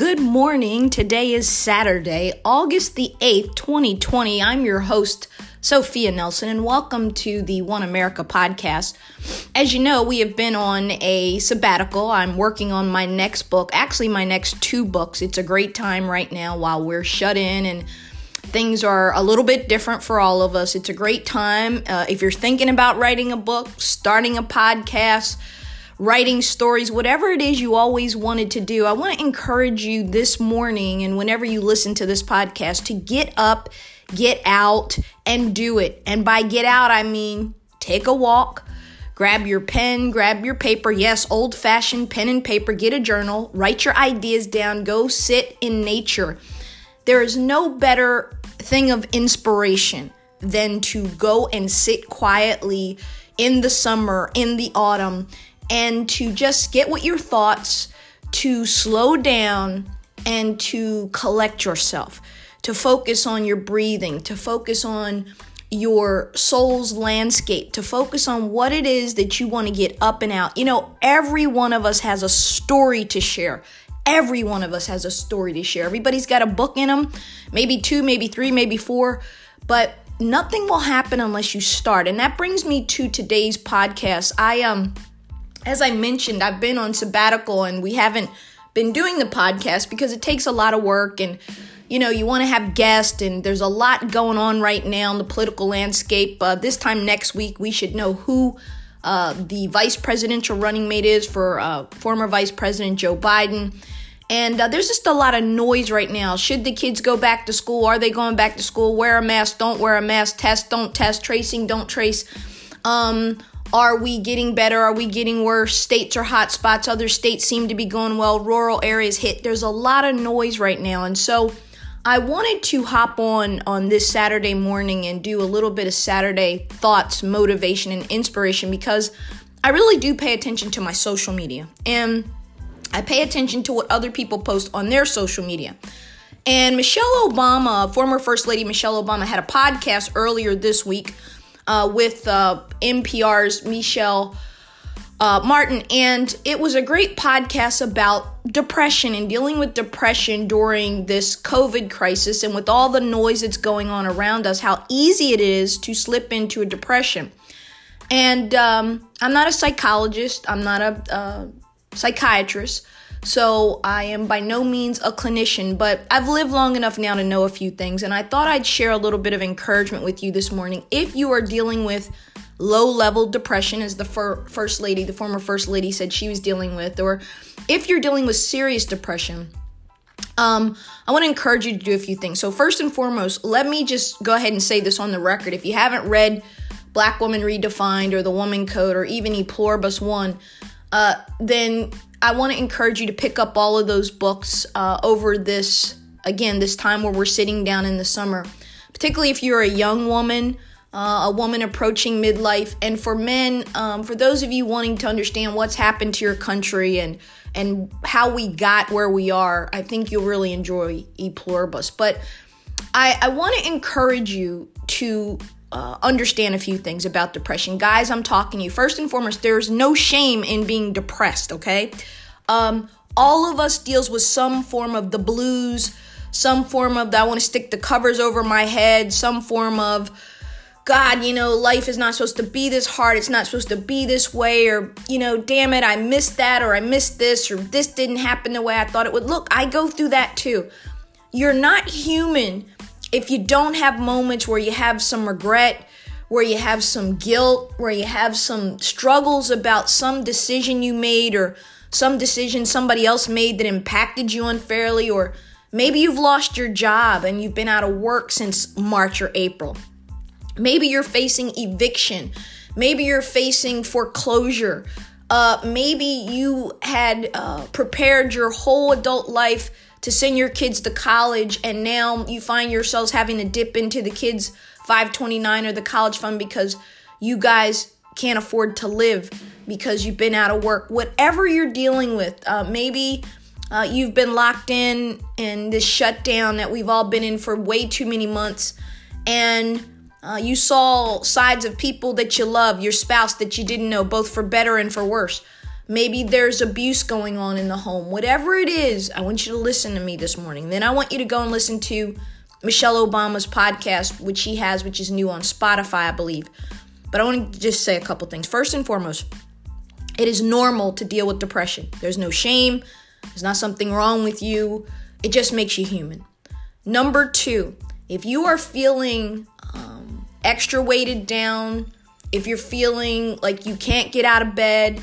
good morning. Today is Saturday, August the 8th, 2020. I'm your host, Sophia Nelson, and welcome to the One America podcast. As you know, we have been on a sabbatical. I'm working on my next book, actually, my next two books. It's a great time right now while we're shut in and things are a little bit different for all of us. It's a great time. Uh, if you're thinking about writing a book, starting a podcast, writing stories, whatever it is you always wanted to do, I want to encourage you this morning and whenever you listen to this podcast to get up, get out, and do it. And by get out, I mean take a walk. Grab your pen, grab your paper. Yes, old fashioned pen and paper. Get a journal, write your ideas down, go sit in nature. There is no better thing of inspiration than to go and sit quietly in the summer, in the autumn, and to just get with your thoughts, to slow down and to collect yourself, to focus on your breathing, to focus on your soul's landscape, to focus on what it is that you want to get up and out. You know, every one of us has a story to share. Every one of us has a story to share. Everybody's got a book in them, maybe two, maybe three, maybe four, but nothing will happen unless you start. And that brings me to today's podcast. I um as I mentioned, I've been on sabbatical and we haven't been doing the podcast because it takes a lot of work and you know you want to have guests and there's a lot going on right now in the political landscape. Uh, this time next week we should know who uh, the vice presidential running mate is for uh, former vice president joe biden. And uh, there's just a lot of noise right now. Should the kids go back to school? Are they going back to school? Wear a mask don't wear a mask test don't test tracing don't trace. Um, are we getting better? Are we getting worse? States are hot spots. Other states seem to be going well. Rural areas hit. There's a lot of noise right now. And so I wanted to hop on on this Saturday morning and do a little bit of Saturday thoughts, motivation, and inspiration because I really do pay attention to my social media. And I pay attention to what other people post on their social media. And Michelle Obama, former First Lady Michelle Obama, had a podcast earlier this week uh, with uh, NPR's Michelle uh, Martin, and it was a great podcast about depression and dealing with depression during this COVID crisis and with all the noise that's going on around us, how easy it is to slip into a depression. And um, I'm not a psychologist, I'm not a uh, psychiatrist, so I am by no means a clinician, but I've lived long enough now to know a few things, and I thought I'd share a little bit of encouragement with you this morning. If you are dealing with low level depression, as the fir- first lady, the former first lady said she was dealing with, or if you're dealing with serious depression, um, I want to encourage you to do a few things. So, first and foremost, let me just go ahead and say this on the record. If you haven't read Black Woman Redefined or The Woman Code or even E Pluribus One, uh, then I want to encourage you to pick up all of those books uh, over this, again, this time where we're sitting down in the summer, particularly if you're a young woman. Uh, a woman approaching midlife, and for men, um, for those of you wanting to understand what's happened to your country and and how we got where we are, I think you'll really enjoy E Pluribus. But I, I want to encourage you to uh, understand a few things about depression. Guys, I'm talking to you. First and foremost, there's no shame in being depressed, okay? Um, all of us deals with some form of the blues, some form of the, I want to stick the covers over my head, some form of God, you know, life is not supposed to be this hard. It's not supposed to be this way. Or, you know, damn it, I missed that, or I missed this, or this didn't happen the way I thought it would. Look, I go through that too. You're not human if you don't have moments where you have some regret, where you have some guilt, where you have some struggles about some decision you made or some decision somebody else made that impacted you unfairly, or maybe you've lost your job and you've been out of work since March or April. Maybe you're facing eviction. Maybe you're facing foreclosure. Uh, maybe you had uh, prepared your whole adult life to send your kids to college and now you find yourselves having to dip into the kids 529 or the college fund because you guys can't afford to live because you've been out of work. Whatever you're dealing with uh, maybe uh, you've been locked in in this shutdown that we've all been in for way too many months and uh, you saw sides of people that you love your spouse that you didn't know both for better and for worse Maybe there's abuse going on in the home. Whatever it is, I want you to listen to me this morning. Then I want you to go and listen to Michelle Obama's podcast, which she has, which is new on Spotify, I believe. But I want to just say a couple things. First and foremost, it is normal to deal with depression. There's no shame, there's not something wrong with you. It just makes you human. Number two, if you are feeling um, extra weighted down, if you're feeling like you can't get out of bed,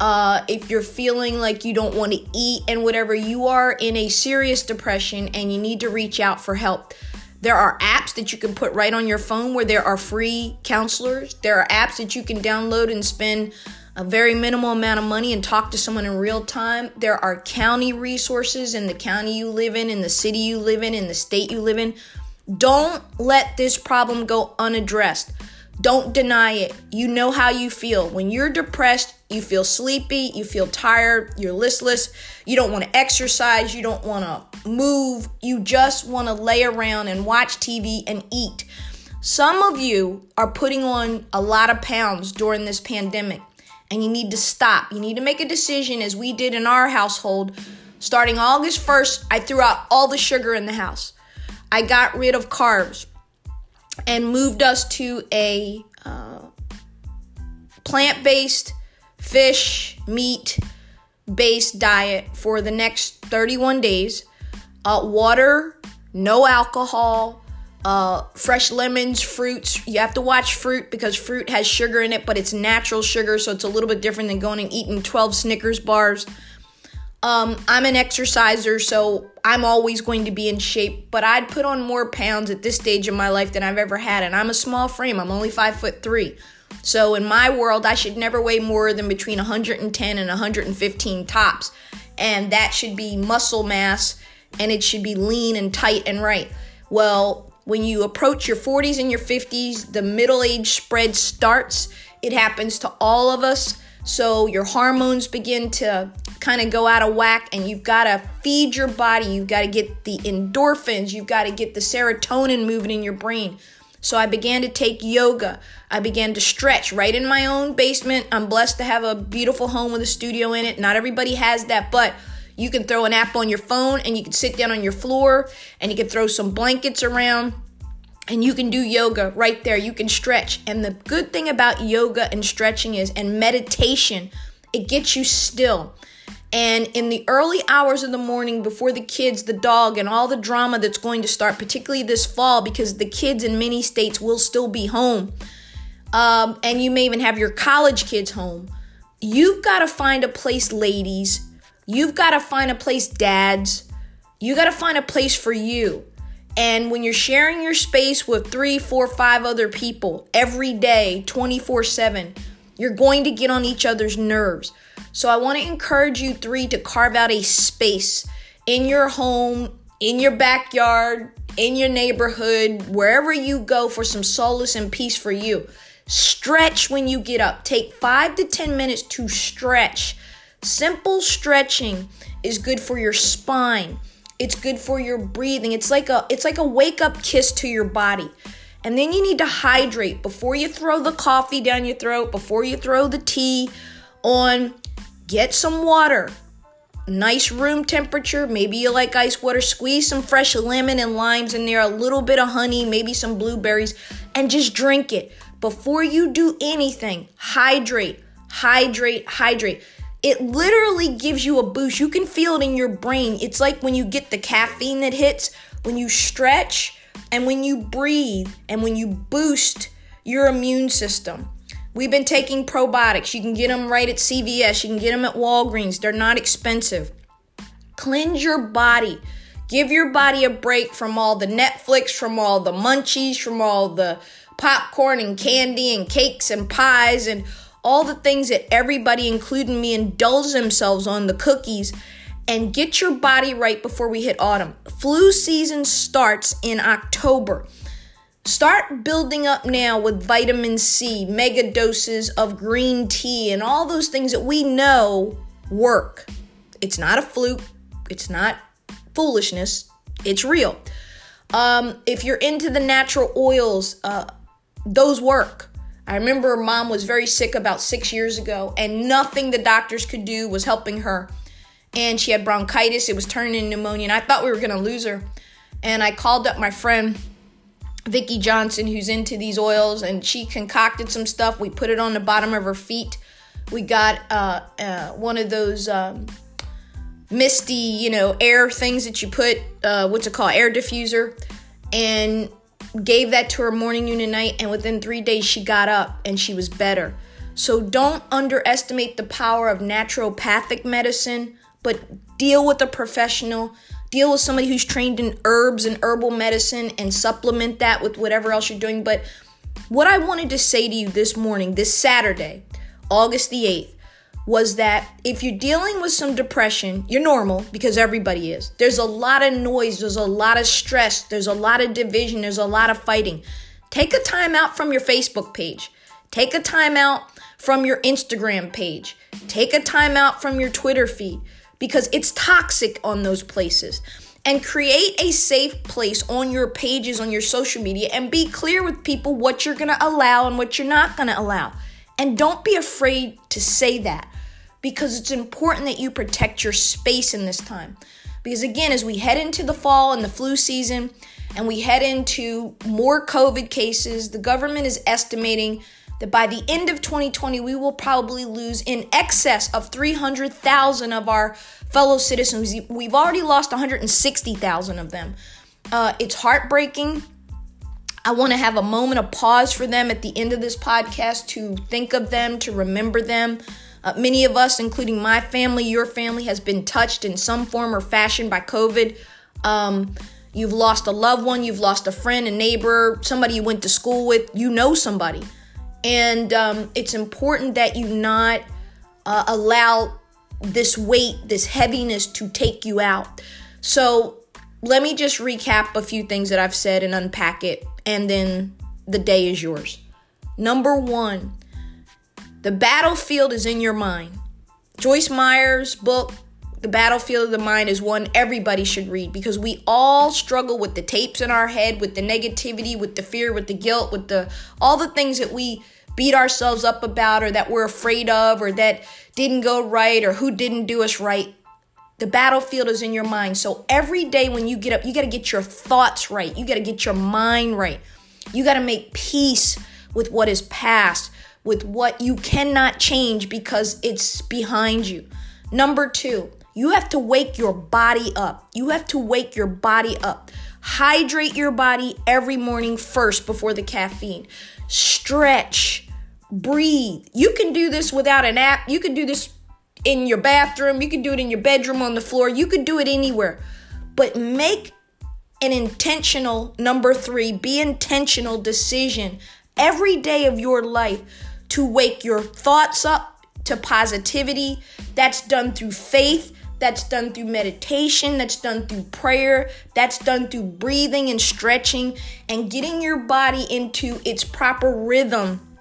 uh, if you're feeling like you don't want to eat and whatever, you are in a serious depression and you need to reach out for help. There are apps that you can put right on your phone where there are free counselors. There are apps that you can download and spend a very minimal amount of money and talk to someone in real time. There are county resources in the county you live in, in the city you live in, in the state you live in. Don't let this problem go unaddressed. Don't deny it. You know how you feel. When you're depressed, you feel sleepy, you feel tired, you're listless, you don't want to exercise, you don't want to move, you just want to lay around and watch TV and eat. Some of you are putting on a lot of pounds during this pandemic, and you need to stop. You need to make a decision, as we did in our household. Starting August 1st, I threw out all the sugar in the house. I got rid of carbs and moved us to a uh, plant based, fish, meat based diet for the next 31 days. Uh, water, no alcohol, uh, fresh lemons, fruits. You have to watch fruit because fruit has sugar in it, but it's natural sugar, so it's a little bit different than going and eating 12 Snickers bars. Um, I'm an exerciser, so I'm always going to be in shape, but I'd put on more pounds at this stage of my life than I've ever had, and I'm a small frame. I'm only five foot three. So in my world, I should never weigh more than between 110 and 115 tops, and that should be muscle mass, and it should be lean and tight and right. Well, when you approach your 40s and your 50s, the middle age spread starts. It happens to all of us. So your hormones begin to kind of go out of whack, and you've got to feed your body. You've got to get the endorphins, you've got to get the serotonin moving in your brain. So I began to take yoga. I began to stretch right in my own basement. I'm blessed to have a beautiful home with a studio in it. Not everybody has that, but you can throw an app on your phone and you can sit down on your floor and you can throw some blankets around and you can do yoga right there. You can stretch. And the good thing about yoga and stretching is, and meditation, it gets you still. And in the early hours of the morning, before the kids, the dog, and all the drama that's going to start, particularly this fall, because the kids in many states will still be home, um, and you may even have your college kids home, you've got to find a place, ladies. You've got to find a place, dads. You got to find a place for you. And when you're sharing your space with three, four, five other people every day, 24 7, you're going to get on each other's nerves. So I want to encourage you three to carve out a space in your home, in your backyard, in your neighborhood, wherever you go for some solace and peace for you. Stretch when you get up. Take five to 10 minutes to stretch. Simple stretching is good for your spine it's good for your breathing. It's like a it's like a wake up kiss to your body. And then you need to hydrate before you throw the coffee down your throat, before you throw the tea on. Get some water. Nice room temperature. Maybe you like ice water. Squeeze some fresh lemon and limes in there, a little bit of honey, maybe some blueberries, and just drink it. Before you do anything, hydrate, hydrate, hydrate it literally gives you a boost. You can feel it in your brain. It's like when you get the caffeine that hits, when you stretch, and when you breathe, and when you boost your immune system. We've been taking probiotics. You can get them right at CVS, you can get them at Walgreens. They're not expensive. Cleanse your body. Give your body a break from all the Netflix, from all the munchies, from all the popcorn and candy and cakes and pies and all the things that everybody, including me, indulge themselves on the cookies and get your body right before we hit autumn. Flu season starts in October. Start building up now with vitamin C, mega doses of green tea, and all those things that we know work. It's not a fluke, it's not foolishness, it's real. Um, if you're into the natural oils, uh, those work. I remember mom was very sick about six years ago, and nothing the doctors could do was helping her. And she had bronchitis, it was turning into pneumonia, and I thought we were gonna lose her. And I called up my friend Vicki Johnson, who's into these oils, and she concocted some stuff. We put it on the bottom of her feet. We got uh, uh, one of those um, misty, you know, air things that you put, uh, what's it called, air diffuser, and gave that to her morning, noon, and night. And within three days, she got up and she was better. So don't underestimate the power of naturopathic medicine, but deal with a professional deal with somebody who's trained in herbs and herbal medicine and supplement that with whatever else you're doing. But what I wanted to say to you this morning, this Saturday, August the 8th, was that if you're dealing with some depression, you're normal because everybody is. There's a lot of noise, there's a lot of stress, there's a lot of division, there's a lot of fighting. Take a time out from your Facebook page. Take a time out from your Instagram page. Take a time out from your Twitter feed because it's toxic on those places. And create a safe place on your pages, on your social media, and be clear with people what you're gonna allow and what you're not gonna allow. And don't be afraid to say that because it's important that you protect your space in this time. Because again, as we head into the fall and the flu season, and we head into more COVID cases, the government is estimating that by the end of 2020, we will probably lose in excess of 300,000 of our fellow citizens. We've already lost 160,000 of them. Uh, it's heartbreaking. I want to have a moment of pause for them at the end of this podcast to think of them, to remember them. Uh, many of us, including my family, your family, has been touched in some form or fashion by COVID. Um, you've lost a loved one, you've lost a friend, a neighbor, somebody you went to school with, you know somebody. And um, it's important that you not uh, allow this weight, this heaviness to take you out. So let me just recap a few things that I've said and unpack it, and then the day is yours. Number one, the battlefield is in your mind. Joyce Meyer's book, The Battlefield of the Mind, is one everybody should read because we all struggle with the tapes in our head, with the negativity, with the fear, with the guilt, with the all the things that we beat ourselves up about or that we're afraid of or that didn't go right or who didn't do us right. The battlefield is in your mind. So every day when you get up, you got to get your thoughts right. You got to get your mind right. You got to make peace with what is past, with what you cannot change because it's behind you. Number two, you have to wake your body up. You have to wake your body up. Hydrate your body every morning first before the caffeine. Stretch breathe. You can do this without an app. You can do this in your bathroom. You can do it in your bedroom on the floor. You could do it anywhere. But make an intentional, number three, be intentional decision every day of your life to wake your thoughts up to positivity. That's done through faith. That's done through meditation. That's done through prayer. That's done through breathing and stretching and getting your body into its proper rhythm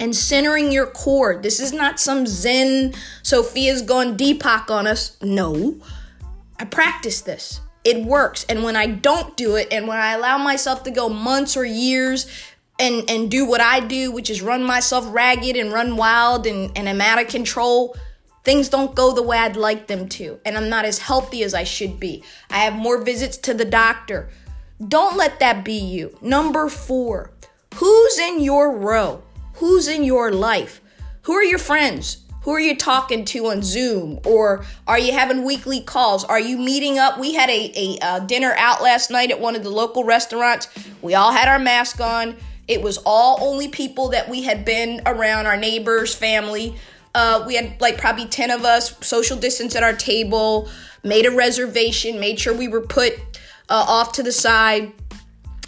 and centering your core. This is not some Zen, Sophia's gone Deepak on us. No, I practice this. It works. And when I don't do it, and when I allow myself to go months or years and, and do what I do, which is run myself ragged and run wild and, and I'm out of control, things don't go the way I'd like them to. And I'm not as healthy as I should be. I have more visits to the doctor. Don't let that be you. Number four, who's in your row? Who's in your life? Who are your friends? Who are you talking to on Zoom? Or are you having weekly calls? Are you meeting up? We had a, a, a dinner out last night at one of the local restaurants. We all had our mask on. It was all only people that we had been around, our neighbors, family. Uh, we had like probably 10 of us, social distance at our table, made a reservation, made sure we were put uh, off to the side.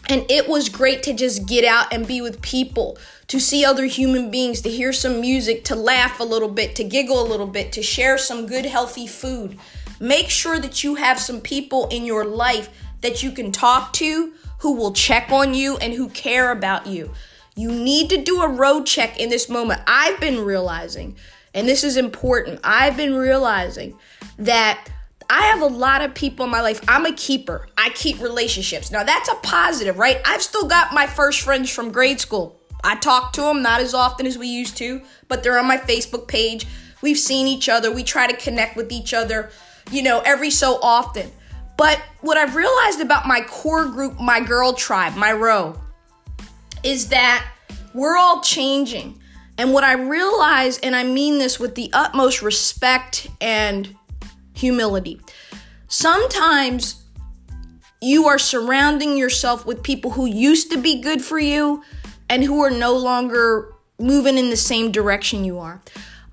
And it was great to just get out and be with people to see other human beings, to hear some music, to laugh a little bit, to giggle a little bit, to share some good, healthy food. Make sure that you have some people in your life that you can talk to who will check on you and who care about you. You need to do a road check in this moment. I've been realizing, and this is important, I've been realizing that I have a lot of people in my life. I'm a keeper. I keep relationships. Now, that's a positive, right? I've still got my first friends from grade school I talk to them not as often as we used to, but they're on my Facebook page. We've seen each other. We try to connect with each other, you know, every so often. But what I've realized about my core group, my girl tribe, my row, is that we're all changing. And what I realize, and I mean this with the utmost respect and humility, sometimes you are surrounding yourself with people who used to be good for you and who are no longer moving in the same direction you are.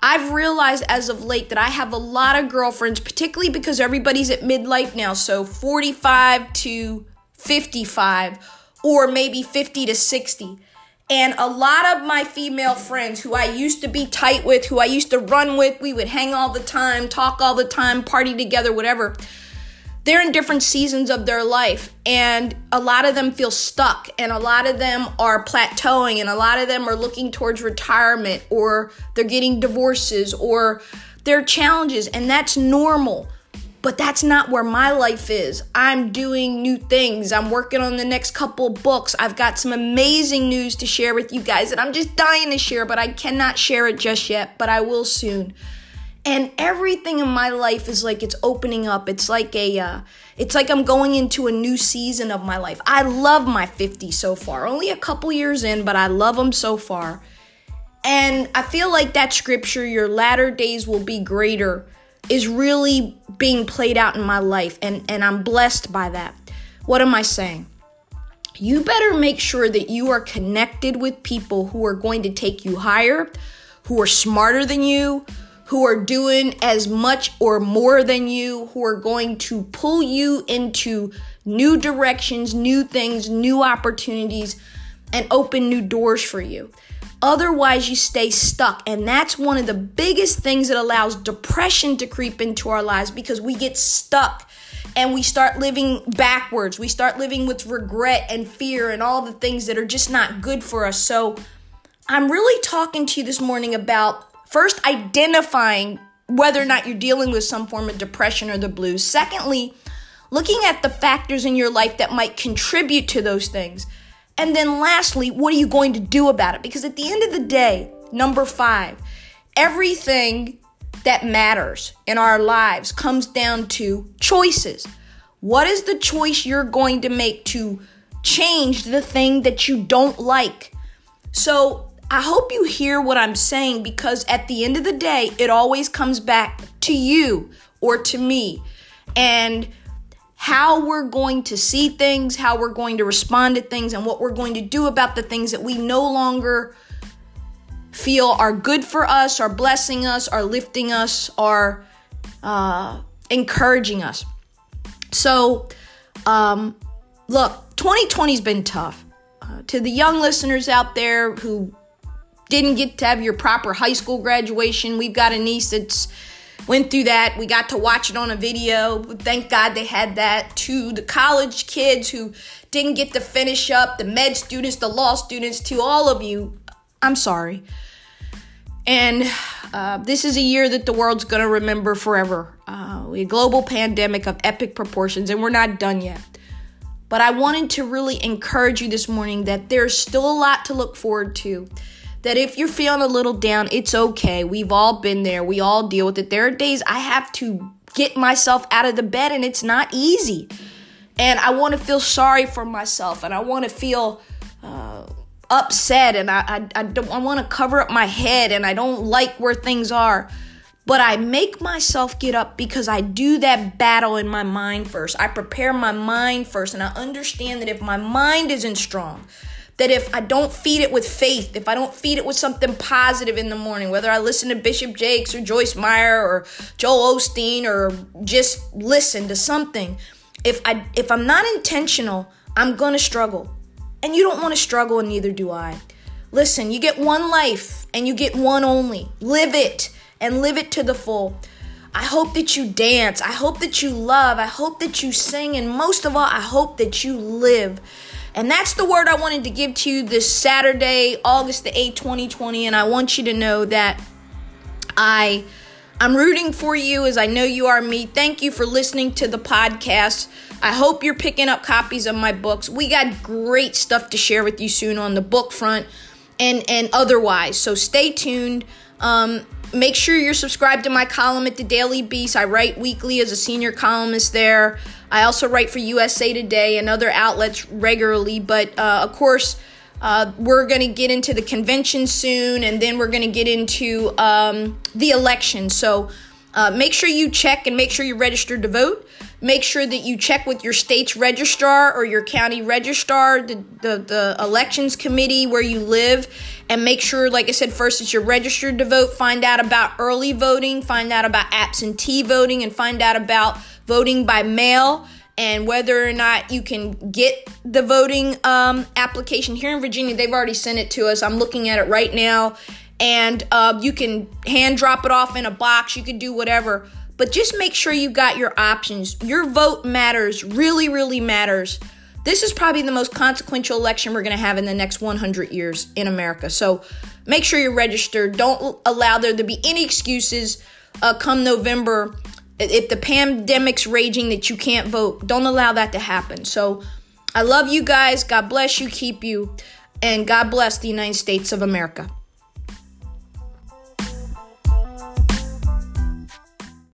I've realized as of late that I have a lot of girlfriends, particularly because everybody's at midlife now, so 45 to 55, or maybe 50 to 60. And a lot of my female friends who I used to be tight with, who I used to run with, we would hang all the time, talk all the time, party together, whatever they're in different seasons of their life. And a lot of them feel stuck. And a lot of them are plateauing. And a lot of them are looking towards retirement or they're getting divorces or their challenges. And that's normal but that's not where my life is. I'm doing new things. I'm working on the next couple books. I've got some amazing news to share with you guys and i'm just dying to share but i cannot share it just yet but i will soon. And everything in my life is like it's opening up. It's like a uh, it's like i'm going into a new season of my life. I love my 50 so far. Only a couple years in but i love them so far. And i feel like that scripture your latter days will be greater is really being played out in my life and and i'm blessed by that what am i saying you better make sure that you are connected with people who are going to take you higher who are smarter than you who are doing as much or more than you, who are going to pull you into new directions, new things, new opportunities, and open new doors for you. Otherwise, you stay stuck. And that's one of the biggest things that allows depression to creep into our lives because we get stuck and we start living backwards. We start living with regret and fear and all the things that are just not good for us. So, I'm really talking to you this morning about First, identifying whether or not you're dealing with some form of depression or the blues. Secondly, looking at the factors in your life that might contribute to those things. And then lastly, what are you going to do about it? Because at the end of the day, number five, everything that matters in our lives comes down to choices. What is the choice you're going to make to change the thing that you don't like? So, I hope you hear what I'm saying because at the end of the day, it always comes back to you or to me and how we're going to see things, how we're going to respond to things, and what we're going to do about the things that we no longer feel are good for us, are blessing us, are lifting us, are uh, encouraging us. So, um, look, 2020's been tough. Uh, to the young listeners out there who didn't get to have your proper high school graduation. We've got a niece that's went through that. We got to watch it on a video. Thank God they had that. To the college kids who didn't get to finish up, the med students, the law students, to all of you, I'm sorry. And uh, this is a year that the world's going to remember forever. Uh, a global pandemic of epic proportions, and we're not done yet. But I wanted to really encourage you this morning that there's still a lot to look forward to that if you're feeling a little down, it's okay. We've all been there. We all deal with it. There are days I have to get myself out of the bed and it's not easy. And I want to feel sorry for myself and I want to feel uh, upset and I, I, I, don't, I want to cover up my head and I don't like where things are. But I make myself get up because I do that battle in my mind first. I prepare my mind first and I understand that if my mind isn't strong, that if I don't feed it with faith, if I don't feed it with something positive in the morning, whether I listen to Bishop Jakes or Joyce Meyer or Joel Osteen or just listen to something, if I if I'm not intentional, I'm going to struggle. And you don't want to struggle and neither do I. Listen, you get one life and you get one only. Live it and live it to the full. I hope that you dance. I hope that you love. I hope that you sing. And most of all, I hope that you live. And that's the word I wanted to give to you this Saturday, August the 8th, 2020. And I want you to know that I I'm rooting for you as I know you are me. Thank you for listening to the podcast. I hope you're picking up copies of my books. We got great stuff to share with you soon on the book front. and and otherwise. So stay tuned. Um, make sure you're subscribed to my column at the Daily Beast. I write weekly as a senior columnist there. I also write for USA Today and other outlets regularly. But uh, of course, uh, we're going to get into the convention soon, and then we're going to get into um, the election. So uh, make sure you check and make sure you're registered to vote. Make sure that you check with your state's registrar or your county registrar, the, the, the elections committee where you live, and make sure, like I said, first that you're registered to vote. Find out about early voting, find out about absentee voting, and find out about voting by mail and whether or not you can get the voting um, application here in Virginia. They've already sent it to us. I'm looking at it right now and uh, you can hand drop it off in a box. You can do whatever, but just make sure you got your options. Your vote matters, really, really matters. This is probably the most consequential election we're going to have in the next 100 years in America. So make sure you're registered. Don't allow there to be any excuses uh, come November. If the pandemic's raging that you can't vote, don't allow that to happen. So I love you guys. God bless you, keep you, and God bless the United States of America.